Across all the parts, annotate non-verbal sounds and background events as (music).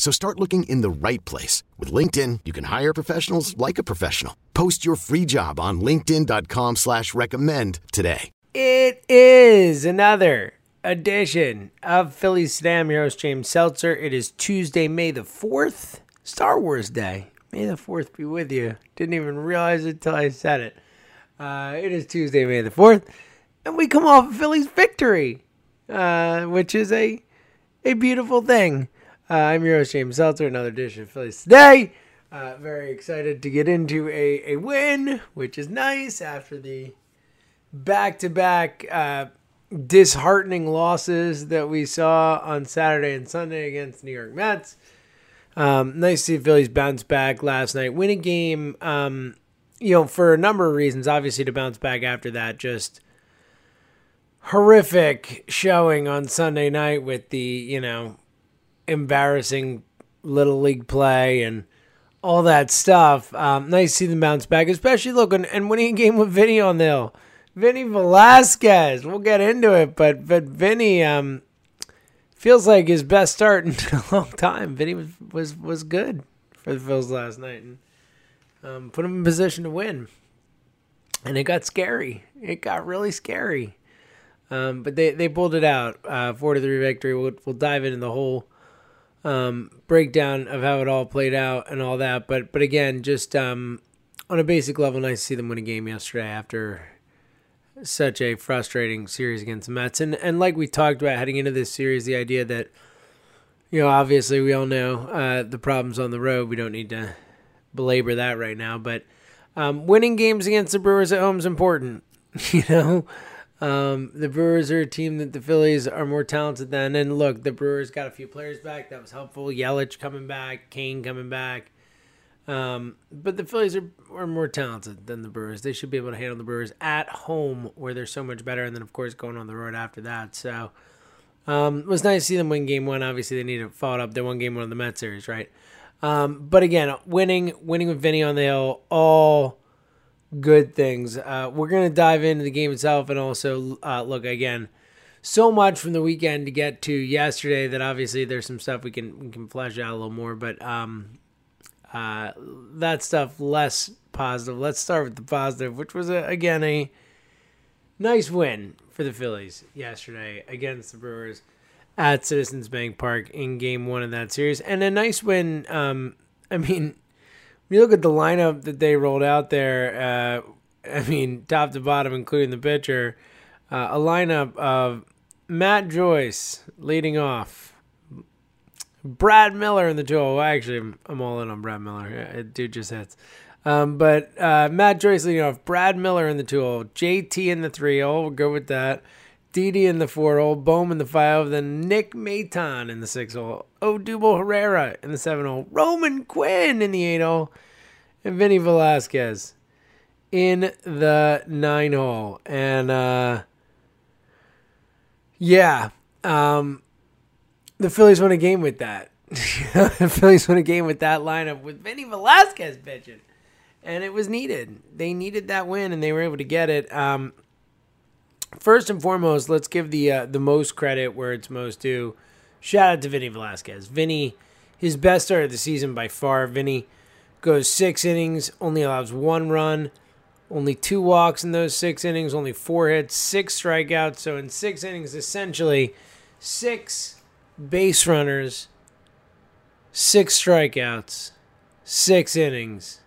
So start looking in the right place. With LinkedIn, you can hire professionals like a professional. Post your free job on linkedin.com slash recommend today. It is another edition of Phillies Today. I'm your host, James Seltzer. It is Tuesday, May the 4th, Star Wars Day. May the 4th be with you. Didn't even realize it until I said it. Uh, it is Tuesday, May the 4th, and we come off a Phillies victory, uh, which is a, a beautiful thing. Uh, I'm your host, James Seltzer. Another edition of Phillies Today. Uh, very excited to get into a, a win, which is nice after the back to back disheartening losses that we saw on Saturday and Sunday against New York Mets. Um, nice to see Phillies bounce back last night, win a game. Um, you know, for a number of reasons. Obviously, to bounce back after that, just horrific showing on Sunday night with the you know embarrassing little league play and all that stuff. Um, nice to see them bounce back, especially looking and winning a game with Vinny on the hill. Vinny Velasquez. We'll get into it, but but Vinny um, feels like his best start (laughs) in a long time. Vinny was was, was good for the Phils last night and um, put him in position to win. And it got scary. It got really scary. Um, but they, they pulled it out. Uh, four to three victory. We'll, we'll dive into the whole um, breakdown of how it all played out and all that. But but again, just um, on a basic level, nice to see them win a game yesterday after such a frustrating series against the Mets. And and like we talked about heading into this series, the idea that you know obviously we all know uh, the problems on the road. We don't need to belabor that right now, but um, winning games against the Brewers at home is important. (laughs) You know. Um, the Brewers are a team that the Phillies are more talented than. And look, the Brewers got a few players back. That was helpful. Yelich coming back, Cain coming back. Um, but the Phillies are, are more talented than the Brewers. They should be able to handle the Brewers at home where they're so much better. And then, of course, going on the road after that. So um, it was nice to see them win game one. Obviously, they need to follow up. They won game one of the Mets series, right? Um, but again, winning, winning with Vinny on the hill, all good things. Uh, we're going to dive into the game itself and also uh, look again. So much from the weekend to get to yesterday that obviously there's some stuff we can we can flesh out a little more, but um, uh, that stuff less positive. Let's start with the positive, which was a, again a nice win for the Phillies yesterday against the Brewers at Citizens Bank Park in Game One of that series, and a nice win. Um, I mean, you look at the lineup that they rolled out there, uh, I mean, top to bottom, including the pitcher, uh, a lineup of Matt Joyce leading off, Brad Miller in the two. Well, actually, I'm, all in on Brad Miller. Yeah, dude just hits. Um, but uh, Matt Joyce leading off, Brad Miller in the two hole, JT in the three hole. We'll go with that. Didi in the four hole, Bohm in the five, then Nick Maton in the six hole, Odubel Herrera in the seven hole, Roman Quinn in the eight hole, and Vinny Velasquez in the nine hole. And uh, yeah, um, the Phillies won a game with that. (laughs) the Phillies won a game with that lineup with Vinny Velasquez pitching. And it was needed. They needed that win, and they were able to get it. Um, first and foremost, let's give the uh, the most credit where it's most due. Shout out to Vinny Velasquez. Vinny, his best start of the season by far. Vinny goes six innings, only allows one run, only two walks in those six innings, only four hits, six strikeouts. So in six innings, essentially six base runners, six strikeouts, six innings.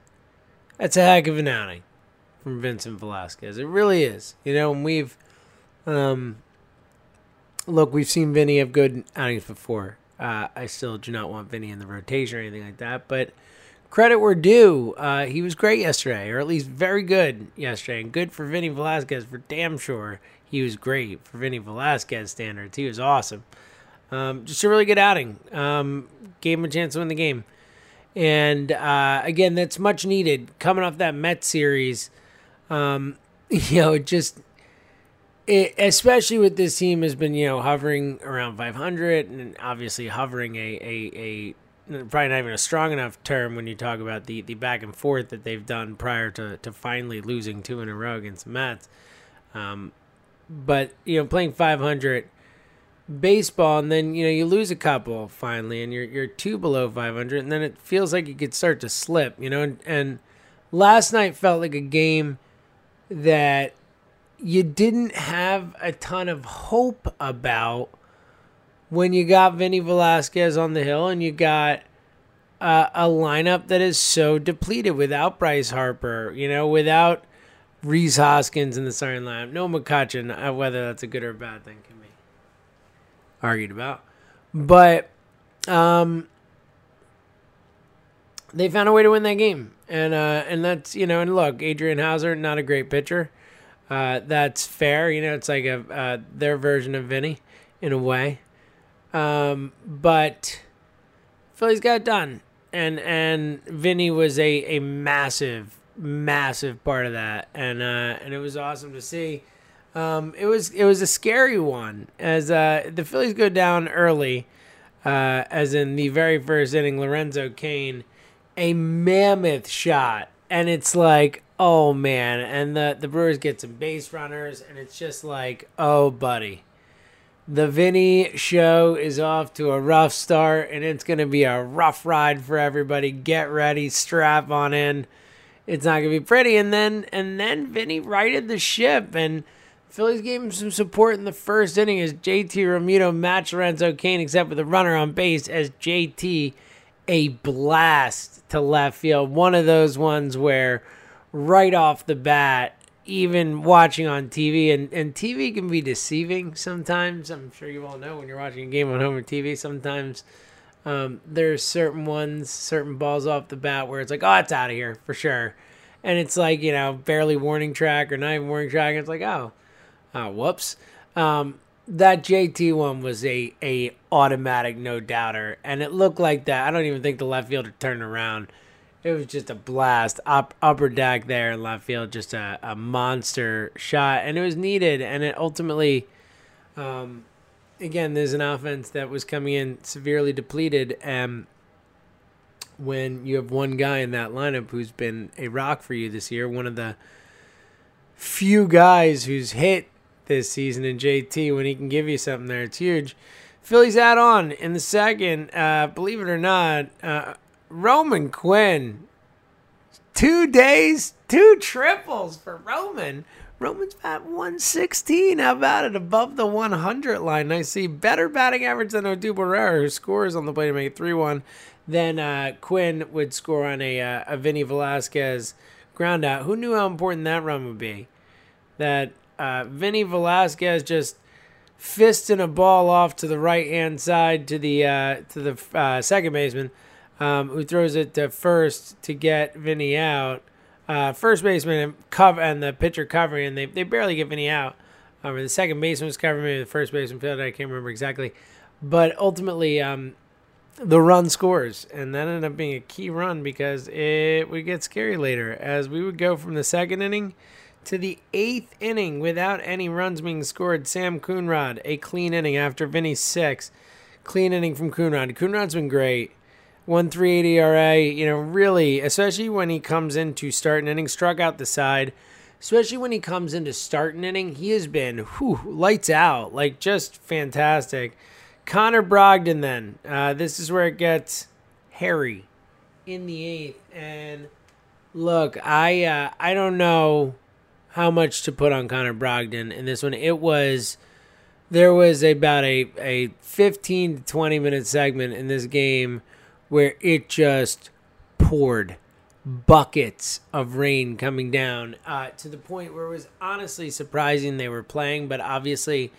That's a heck of an outing from Vincent Velasquez. It really is. You know, and we've um, look, we've seen Vinny have good outings before. Uh, I still do not want Vinny in the rotation or anything like that, but credit where due. Uh, he was great yesterday, or at least very good yesterday, and good for Vinny Velasquez for damn sure. He was great for Vinny Velasquez standards. He was awesome. Um, just a really good outing. Um, gave him a chance to win the game. And uh, again, that's much needed coming off that Met series. Um, (laughs) you know, just it, especially with this team has been you know hovering around 500 and obviously hovering a, a, a probably not even a strong enough term when you talk about the, the back and forth that they've done prior to, to finally losing two in a row against the Mets. Um, but you know playing 500 baseball and then you know you lose a couple finally and you're you're two below 500 and then it feels like you could start to slip you know and, and last night felt like a game that you didn't have a ton of hope about when you got Vinny Velasquez on the hill and you got uh, a lineup that is so depleted without Bryce Harper, you know, without Rhys Hoskins in the starting lineup. No McCutchen, uh, whether that's a good or bad thing can be argued about. But um, they found a way to win that game. And uh, and that's you know and look, Adrian Houser, not a great pitcher. Uh, that's fair. You know, it's like a uh, their version of Vinny in a way. Um, but Phillies got it done, and and Vinny was a, a massive massive part of that, and uh, and it was awesome to see. Um, it was it was a scary one as uh, the Phillies go down early, uh, as in the very first inning, Lorenzo Cain, a mammoth shot, and it's like oh man, and the the Brewers get some base runners, and it's just like oh buddy, the Vinny show is off to a rough start, and it's gonna be a rough ride for everybody. Get ready, strap on in. It's not gonna be pretty, and then and then Vinny righted the ship and. Phillies gave him some support in the first inning as JT Realmuto matched Lorenzo Cain, except with a runner on base as JT a blast to left field. One of those ones where right off the bat, even watching on TV, and, and TV can be deceiving sometimes. I'm sure you all know when you're watching a game on home or TV, sometimes um, there's certain ones, certain balls off the bat where it's like, oh, it's out of here for sure. And it's like, you know, barely warning track or not even warning track. It's like, oh, Oh, whoops. Um, that JT one was a a automatic no doubter, and it looked like that. I don't even think the left fielder turned around. It was just a blast up upper deck there in left field, just a, a monster shot, and it was needed. And it ultimately, um, again, there's an offense that was coming in severely depleted, and when you have one guy in that lineup who's been a rock for you this year, one of the few guys who's hit this season in JT when he can give you something there. It's huge. Phillies add on in the second. Uh, believe it or not, uh, Roman Quinn. Two days, two triples for Roman. Roman's at 116. How about it? Above the 100 line. I see better batting average than Odubel who scores on the play to make it 3 1. Then uh, Quinn would score on a, uh, a Vinny Velasquez ground out. Who knew how important that run would be? That uh, Vinny Velasquez just fisting a ball off to the right hand side to the uh, to the uh, second baseman, um, who throws it to first to get Vinny out. Uh, first baseman and cover and the pitcher covering, and they, they barely get Vinny out. Um, the second baseman was covering, maybe the first baseman fielded. I can't remember exactly, but ultimately, um, the run scores, and that ended up being a key run because it would get scary later as we would go from the second inning to the eighth inning without any runs being scored. Sam Coonrod, a clean inning after Vinny's six. Clean inning from Coonrod. Coonrod's been great. 1.38 ERA, you know, really, especially when he comes in to start an inning, struck out the side. Especially when he comes into start an inning, he has been whew, lights out, like just fantastic. Connor Brogdon, then, uh, this is where it gets hairy in the eighth. And look, I uh, I don't know how much to put on Connor Brogdon in this one. It was there was about a, a 15 to 20 minute segment in this game where it just poured buckets of rain coming down uh, to the point where it was honestly surprising they were playing. But obviously,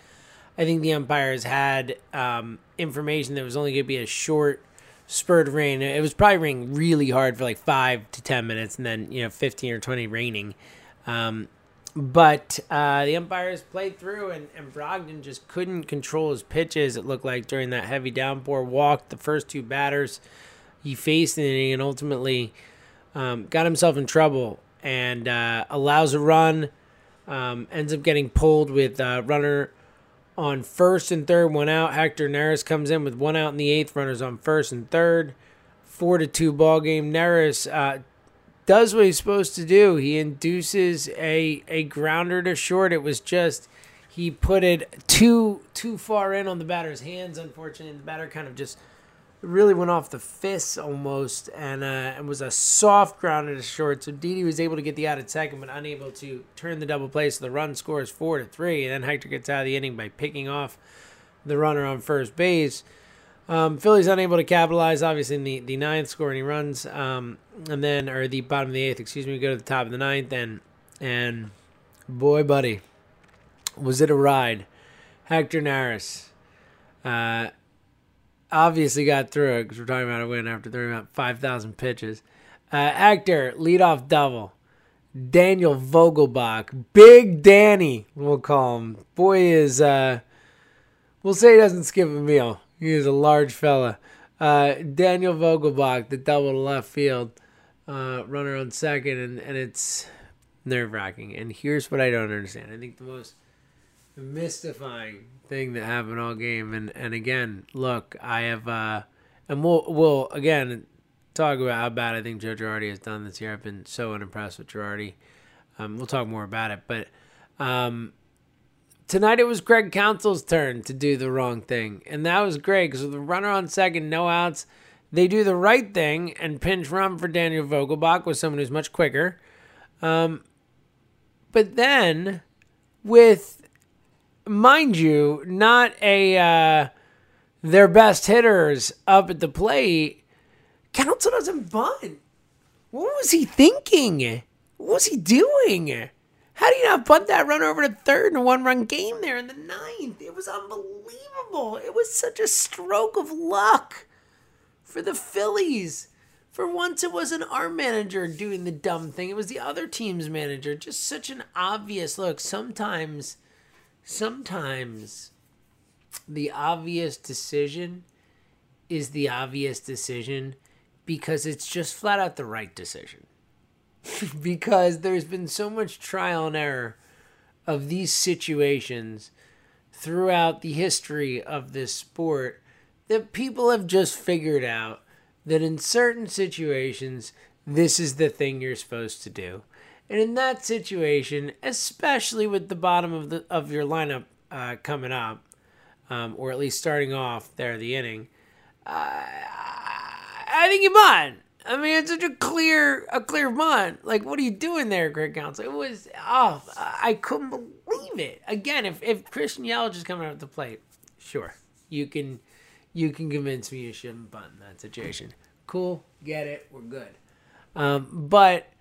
I think the umpires had um, information that was only going to be a short spurt of rain. It was probably raining really hard for like five to ten minutes, and then you know fifteen or twenty raining. Um, but uh, the umpires played through, and, and Brogdon just couldn't control his pitches. It looked like during that heavy downpour, walked the first two batters he faced in the and ultimately um, got himself in trouble and uh, allows a run. Um, ends up getting pulled with uh, runner on first and third, one out. Hector Neris comes in with one out in the eighth. Runners on first and third. Four to two ball game. Neris uh, does what he's supposed to do. He induces a a grounder to short. It was just he put it too too far in on the batter's hands. Unfortunately, the batter kind of just really went off the fists almost, and uh, it was a soft grounder to short. So Didi was able to get the out at second, but unable to turn the double play. So the run scores four to three, and then Hector gets out of the inning by picking off the runner on first base. Um, Philly's unable to capitalize, obviously, in the, the ninth, score any runs. Um, and then, or the bottom of the eighth, excuse me, we go to the top of the ninth, and, and boy, buddy, was it a ride. Hector Neris uh, obviously got through it because we're talking about a win after throwing out 5,000 pitches. Uh, Hector, leadoff double. Daniel Vogelbach, Big Danny, we'll call him. Boy is, uh, we'll say he doesn't skip a meal. He is a large fella. Uh, Daniel Vogelbach, the double to left field, uh, runner on second, and, and it's nerve wracking. And here's what I don't understand. I think the most mystifying thing that happened all game, and, and again, look, I have, uh, and we'll, we'll again talk about how bad I think Joe Girardi has done this year. I've been so unimpressed with Girardi. Um, we'll talk more about it, but um, tonight it was Greg Counsell's turn to do the wrong thing, and that was great because with the runner on second, no outs, they do the right thing and pinch run for Daniel Vogelbach with someone who's much quicker. Um, but then, with mind you, not a uh, their best hitters up at the plate, Counsell doesn't bunt. What was he thinking? What was he doing? How do you not bunt that run over to third in a one run game there in the ninth? It was unbelievable. It was such a stroke of luck for the Phillies. For once, it wasn't our manager doing the dumb thing, it was the other team's manager. Just such an obvious look. Sometimes, sometimes the obvious decision is the obvious decision because it's just flat out the right decision. (laughs) because there's been so much trial and error of these situations throughout the history of this sport that people have just figured out that in certain situations, this is the thing you're supposed to do. And in that situation, especially with the bottom of the of your lineup uh, coming up, um, or at least starting off there the inning, uh, I think you might. I mean, it's such a clear, a clear bunt. Like, what are you doing there, Greg Counsell? It was, oh, I couldn't believe it. Again, if if Christian Yelich is coming out at the plate, sure, you can, you can convince me you shouldn't bunt in that situation. Cool, get it, we're good. Um, but,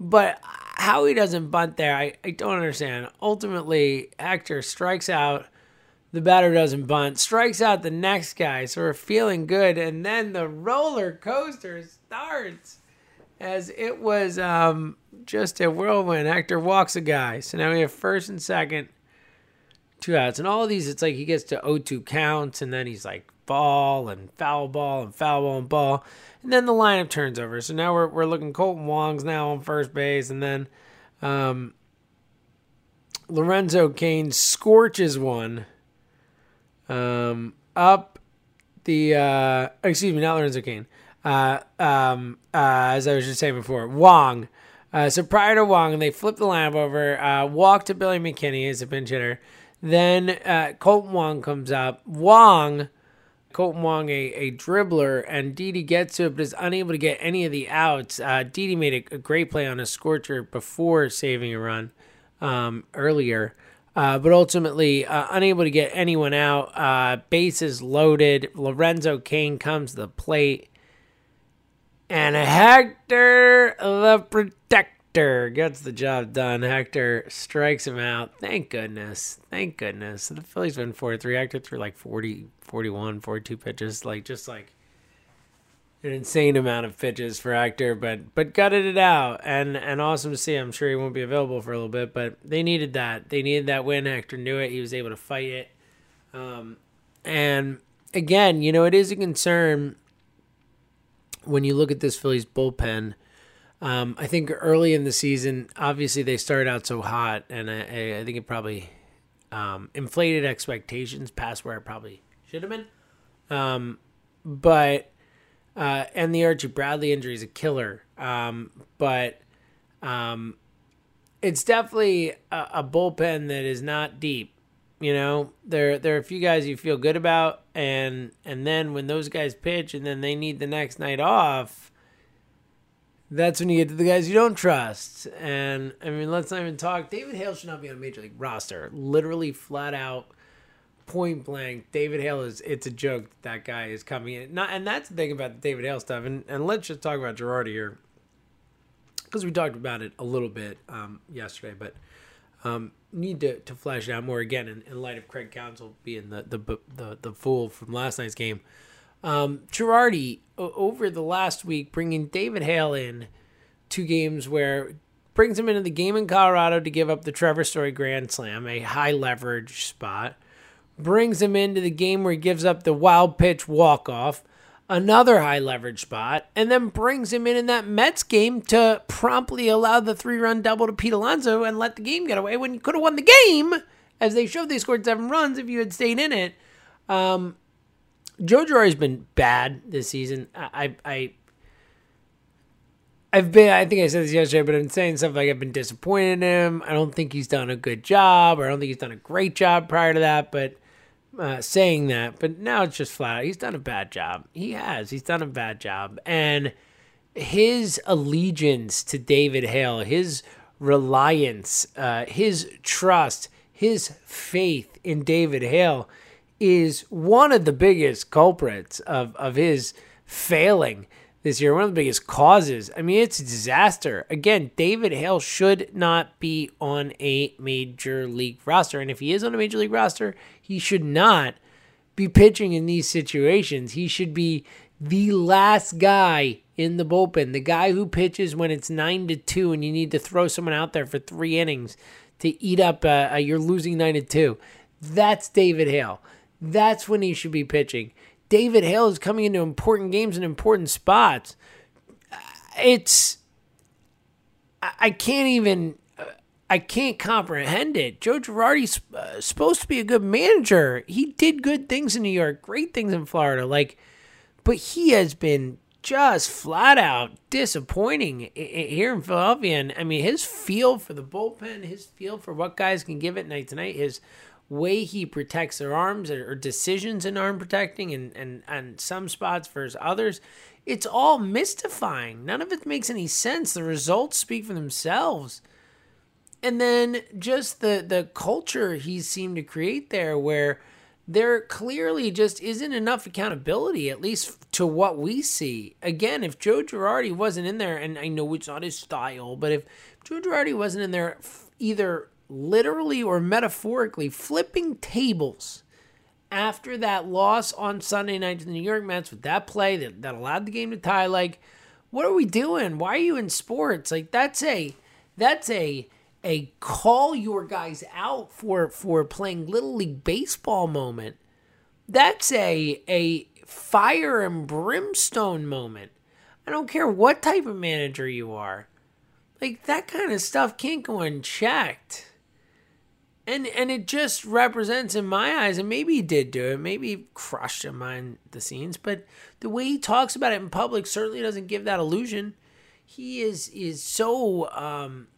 but how he doesn't bunt there, I, I don't understand. Ultimately, Hector strikes out the batter doesn't bunt, strikes out the next guy, so we're feeling good, and then the roller coaster starts as it was um, just a whirlwind. Hector walks a guy, so now we have first and second, two outs, and all of these, it's like he gets to 0-2 counts, and then he's like ball and foul ball and foul ball and ball, and then the lineup turns over. So now we're we're looking Kolten Wong's now on first base, and then um, Lorenzo Cain scorches one um, up the uh, excuse me, not Lorenzo Cain. Uh, um, uh, as I was just saying before, Wong. Uh, so prior to Wong, they flip the lineup over, uh, walk to Billy McKinney as a pinch hitter. Then uh, Kolten Wong comes up. Wong, Kolten Wong, a, a dribbler, and Didi gets to it, but is unable to get any of the outs. Uh, Didi made a, a great play on a scorcher before saving a run um, earlier. Uh, but ultimately uh, unable to get anyone out. Uh, bases loaded. Lorenzo Cain comes to the plate. And Hector the Protector gets the job done. Hector strikes him out. Thank goodness. Thank goodness. The Phillies win 4 3. Hector threw like 40, 41, 42 pitches. Like, just like an insane amount of pitches for Hector, but but gutted it out and and awesome to see. I'm sure he won't be available for a little bit, but they needed that. They needed that win. Hector knew it. He was able to fight it. Um, and again, you know, it is a concern when you look at this Phillies bullpen. Um, I think early in the season, obviously they started out so hot, and I, I think it probably um, inflated expectations past where it probably should have been. Um, but uh, and the Archie Bradley injury is a killer. Um, but um, it's definitely a, a, bullpen that is not deep. You know, there there are a few guys you feel good about, and and then when those guys pitch, and then they need the next night off, that's when you get to the guys you don't trust. And I mean, let's not even talk. David Hale should not be on a major league roster. Literally, flat out point blank, David Hale is it's a joke that, that guy is coming in. Not and that's the thing about the David Hale stuff. And and let's just talk about Girardi here because we talked about it a little bit um, yesterday, but um, need to, to flesh it out more again in, in light of Craig Counsell being the the the, the fool from last night's game. Um, Girardi over the last week bringing David Hale in two games where brings him into the game in Colorado to give up the Trevor Story Grand Slam, a high leverage spot brings him into the game where he gives up the wild pitch walk off, another high leverage spot, and then brings him in in that Mets game to promptly allow the three run double to Pete Alonso and let the game get away when you could have won the game. As they showed, they scored seven runs if you had stayed in it. Um, Joe Girardi's been bad this season. I, I, I've been, I think I said this yesterday, but I'm saying stuff like I've been disappointed in him. I don't think he's done a good job, or I don't think he's done a great job prior to that. But uh, saying that, but now it's just flat. He's done a bad job. He has. He's done a bad job. And his allegiance to David Hale, his reliance, uh, his trust, his faith in David Hale is one of the biggest culprits of, of his failing this year, one of the biggest causes. I mean, it's a disaster. Again, David Hale should not be on a major league roster. And if he is on a major league roster, he should not be pitching in these situations. He should be the last guy in the bullpen, the guy who pitches when it's nine to two and you need to throw someone out there for three innings to eat up. Uh, uh, you're losing nine to two. That's David Hale. That's when he should be pitching. David Hale is coming into important games and important spots. It's I can't even I can't comprehend it. Joe Girardi's uh, supposed to be a good manager. He did good things in New York, great things in Florida, like, but he has been just flat out disappointing here in Philadelphia. And I mean, his feel for the bullpen, his feel for what guys can give it night to night, his way he protects their arms or decisions in arm protecting and, and, and some spots versus others, it's all mystifying. None of it makes any sense. The results speak for themselves. And then just the, the culture he seemed to create there where there clearly just isn't enough accountability, at least to what we see. Again, if Joe Girardi wasn't in there, and I know it's not his style, but if Joe Girardi wasn't in there either literally or metaphorically flipping tables after that loss on Sunday night to the New York Mets with that play that, that allowed the game to tie. Like, what are we doing? Why are you in sports? Like that's a that's a a call your guys out for for playing little league baseball moment. That's a a fire and brimstone moment. I don't care what type of manager you are. Like that kind of stuff can't go unchecked and and it just represents in my eyes and maybe he did do it maybe he crushed him behind the scenes but the way he talks about it in public certainly doesn't give that illusion. He is is so um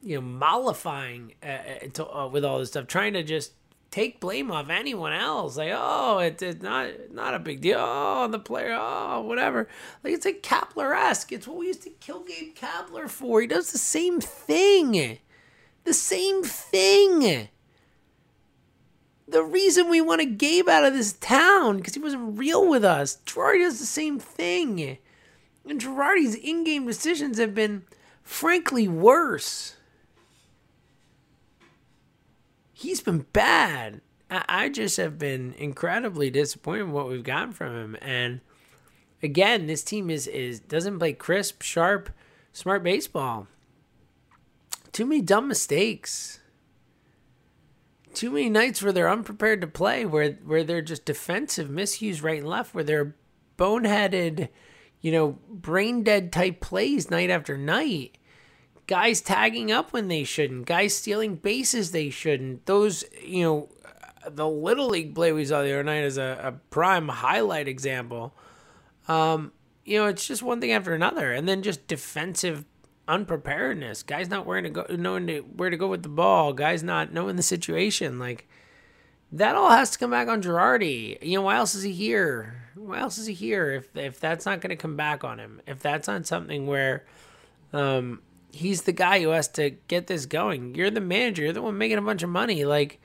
you know mollifying uh, uh, to, uh, with all this stuff trying to just take blame off anyone else. Like oh it, it's not not a big deal. Oh the player oh whatever. Like it's like Kapler-esque. It's what we used to kill Gabe Kapler for. He does the same thing the same thing. The reason we wanted Gabe out of this town because he wasn't real with us. Troy does the same thing. And Girardi's in game decisions have been, frankly, worse. He's been bad. I just have been incredibly disappointed in what we've gotten from him. And again, this team is, is doesn't play crisp, sharp, smart baseball. Too many dumb mistakes. Too many nights where they're unprepared to play, where where they're just defensive miscues right and left, where they're boneheaded, you know, brain dead type plays night after night. Guys tagging up when they shouldn't, guys stealing bases they shouldn't. Those, you know, the little league play we saw the other night is a, a prime highlight example. Um, you know, it's just one thing after another, and then just defensive unpreparedness. Guys not where to go, knowing to, where to go with the ball. Guys not knowing the situation. Like that all has to come back on Girardi. You know, why else is he here? Why else is he here? If if that's not going to come back on him, if that's not something where, um, he's the guy who has to get this going. You're the manager. You're the one making a bunch of money. Like,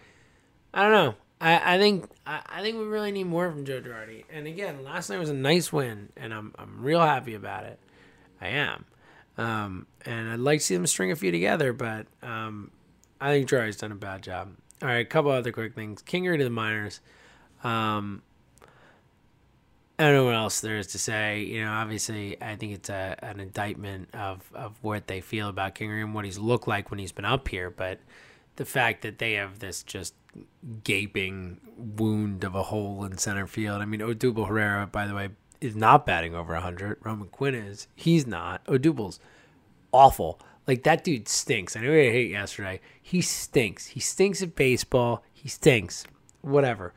I don't know. I, I think I, I think we really need more from Joe Girardi. And again, last night was a nice win, and I'm I'm real happy about it. I am. Um, and I'd like to see them string a few together, but um, I think Girardi's done a bad job. All right, a couple other quick things. Kingery to the minors. Um, I don't know what else there is to say. You know, obviously, I think it's a, an indictment of, of what they feel about Kingery and what he's looked like when he's been up here. But the fact that they have this just gaping wound of a hole in center field. I mean, Odubel Herrera, by the way, is not batting over 100. Roman Quinn is. He's not. Odubel's awful. Like, that dude stinks. I know I hate yesterday. He stinks. He stinks at baseball. He stinks. Whatever.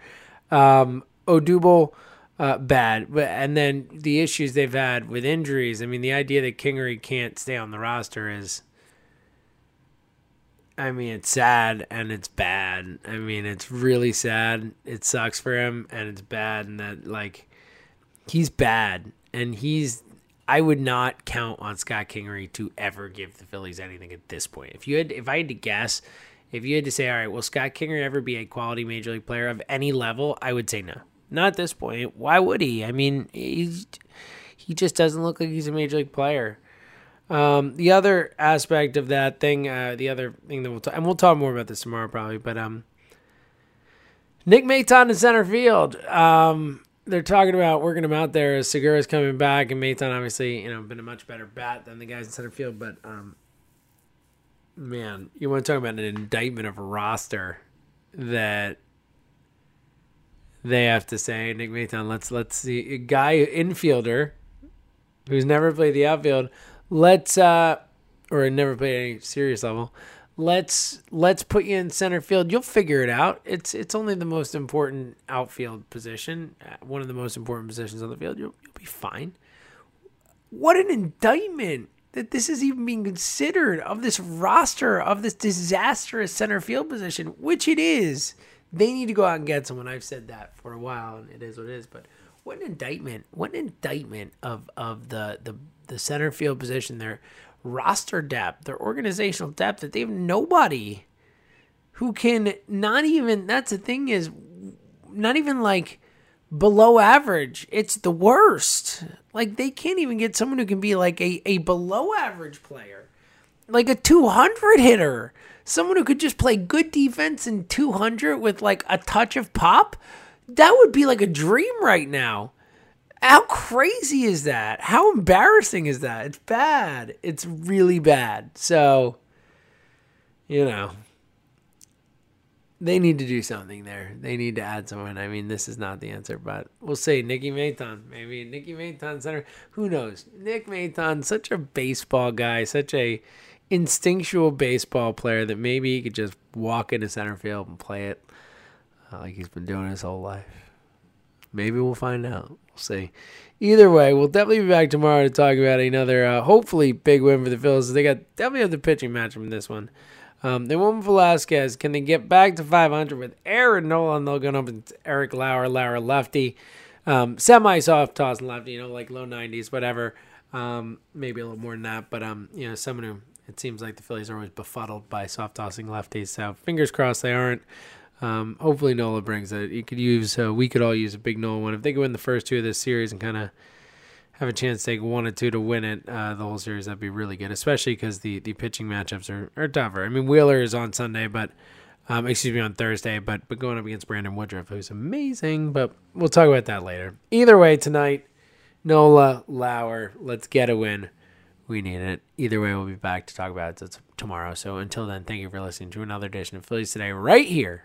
Um, Odubel uh, bad. And then the issues they've had with injuries. I mean, the idea that Kingery can't stay on the roster is. I mean, it's sad and it's bad. I mean, it's really sad. It sucks for him and it's bad and that like he's bad and he's I would not count on Scott Kingery to ever give the Phillies anything at this point. If you had if I had to guess, if you had to say, all right, will Scott Kingery ever be a quality major league player of any level? I would say no. Not at this point. Why would he? I mean, he's, he just doesn't look like he's a major league player. Um, the other aspect of that thing, uh, the other thing that we'll talk, and we'll talk more about this tomorrow probably, but um, Nick Maton in center field. Um, they're talking about working him out there as Segura's coming back, and Maton obviously, you know, been a much better bat than the guys in center field. But um, man, you want to talk about an indictment of a roster that they have to say, Nick Maton, let's let's see a guy infielder who's never played the outfield. Let's uh or never played any serious level. Let's let's put you in center field. You'll figure it out. It's it's only the most important outfield position, uh, one of the most important positions on the field. You'll, you'll be fine. What an indictment that this is even being considered of this roster of this disastrous center field position, which it is. They need to go out and get someone. I've said that for a while, and it is what it is. But what an indictment! What an indictment of of the the the center field position, their roster depth, their organizational depth. That they have nobody who can not even. That's the thing is, not even like below average. It's the worst. Like they can't even get someone who can be like a, a below average player, like a 200 hitter someone who could just play good defense in 200 with like a touch of pop, that would be like a dream right now. How crazy is that? How embarrassing is that? It's bad. It's really bad. So, you know, they need to do something there. They need to add someone. I mean, this is not the answer, but we'll see. Nicky Maton, maybe Nicky Maton center. Who knows? Nick Maton, such a baseball guy, such a instinctual baseball player that maybe he could just walk into center field and play it uh, like he's been doing his whole life. Maybe we'll find out. See. Either way, we'll definitely be back tomorrow to talk about another, uh, hopefully, big win for the Phillies. They got definitely have the pitching match from this one. Um, they won Velasquez. Can they get back to 500 with Aaron Nola? They'll go up with Eric Lauer, Lauer lefty, um, semi soft toss lefty, you know, like low 90s, whatever. Um, maybe a little more than that, but um, you know, someone who it seems like the Phillies are always befuddled by soft tossing lefties. So fingers crossed they aren't. Um, hopefully Nola brings it. You could use. Uh, we could all use a big Nola one if they could win the first two of this series and kind of have a chance to take one or two to win it, uh, the whole series, that'd be really good, especially because the, the pitching matchups are, are tougher. I mean, Wheeler is on Sunday, but, um, excuse me, on Thursday, but, but going up against Brandon Woodruff, who's amazing, but we'll talk about that later. Either way, tonight, Nola, Lauer, let's get a win. We need it. Either way, we'll be back to talk about it tomorrow. So until then, thank you for listening to another edition of Phillies Today right here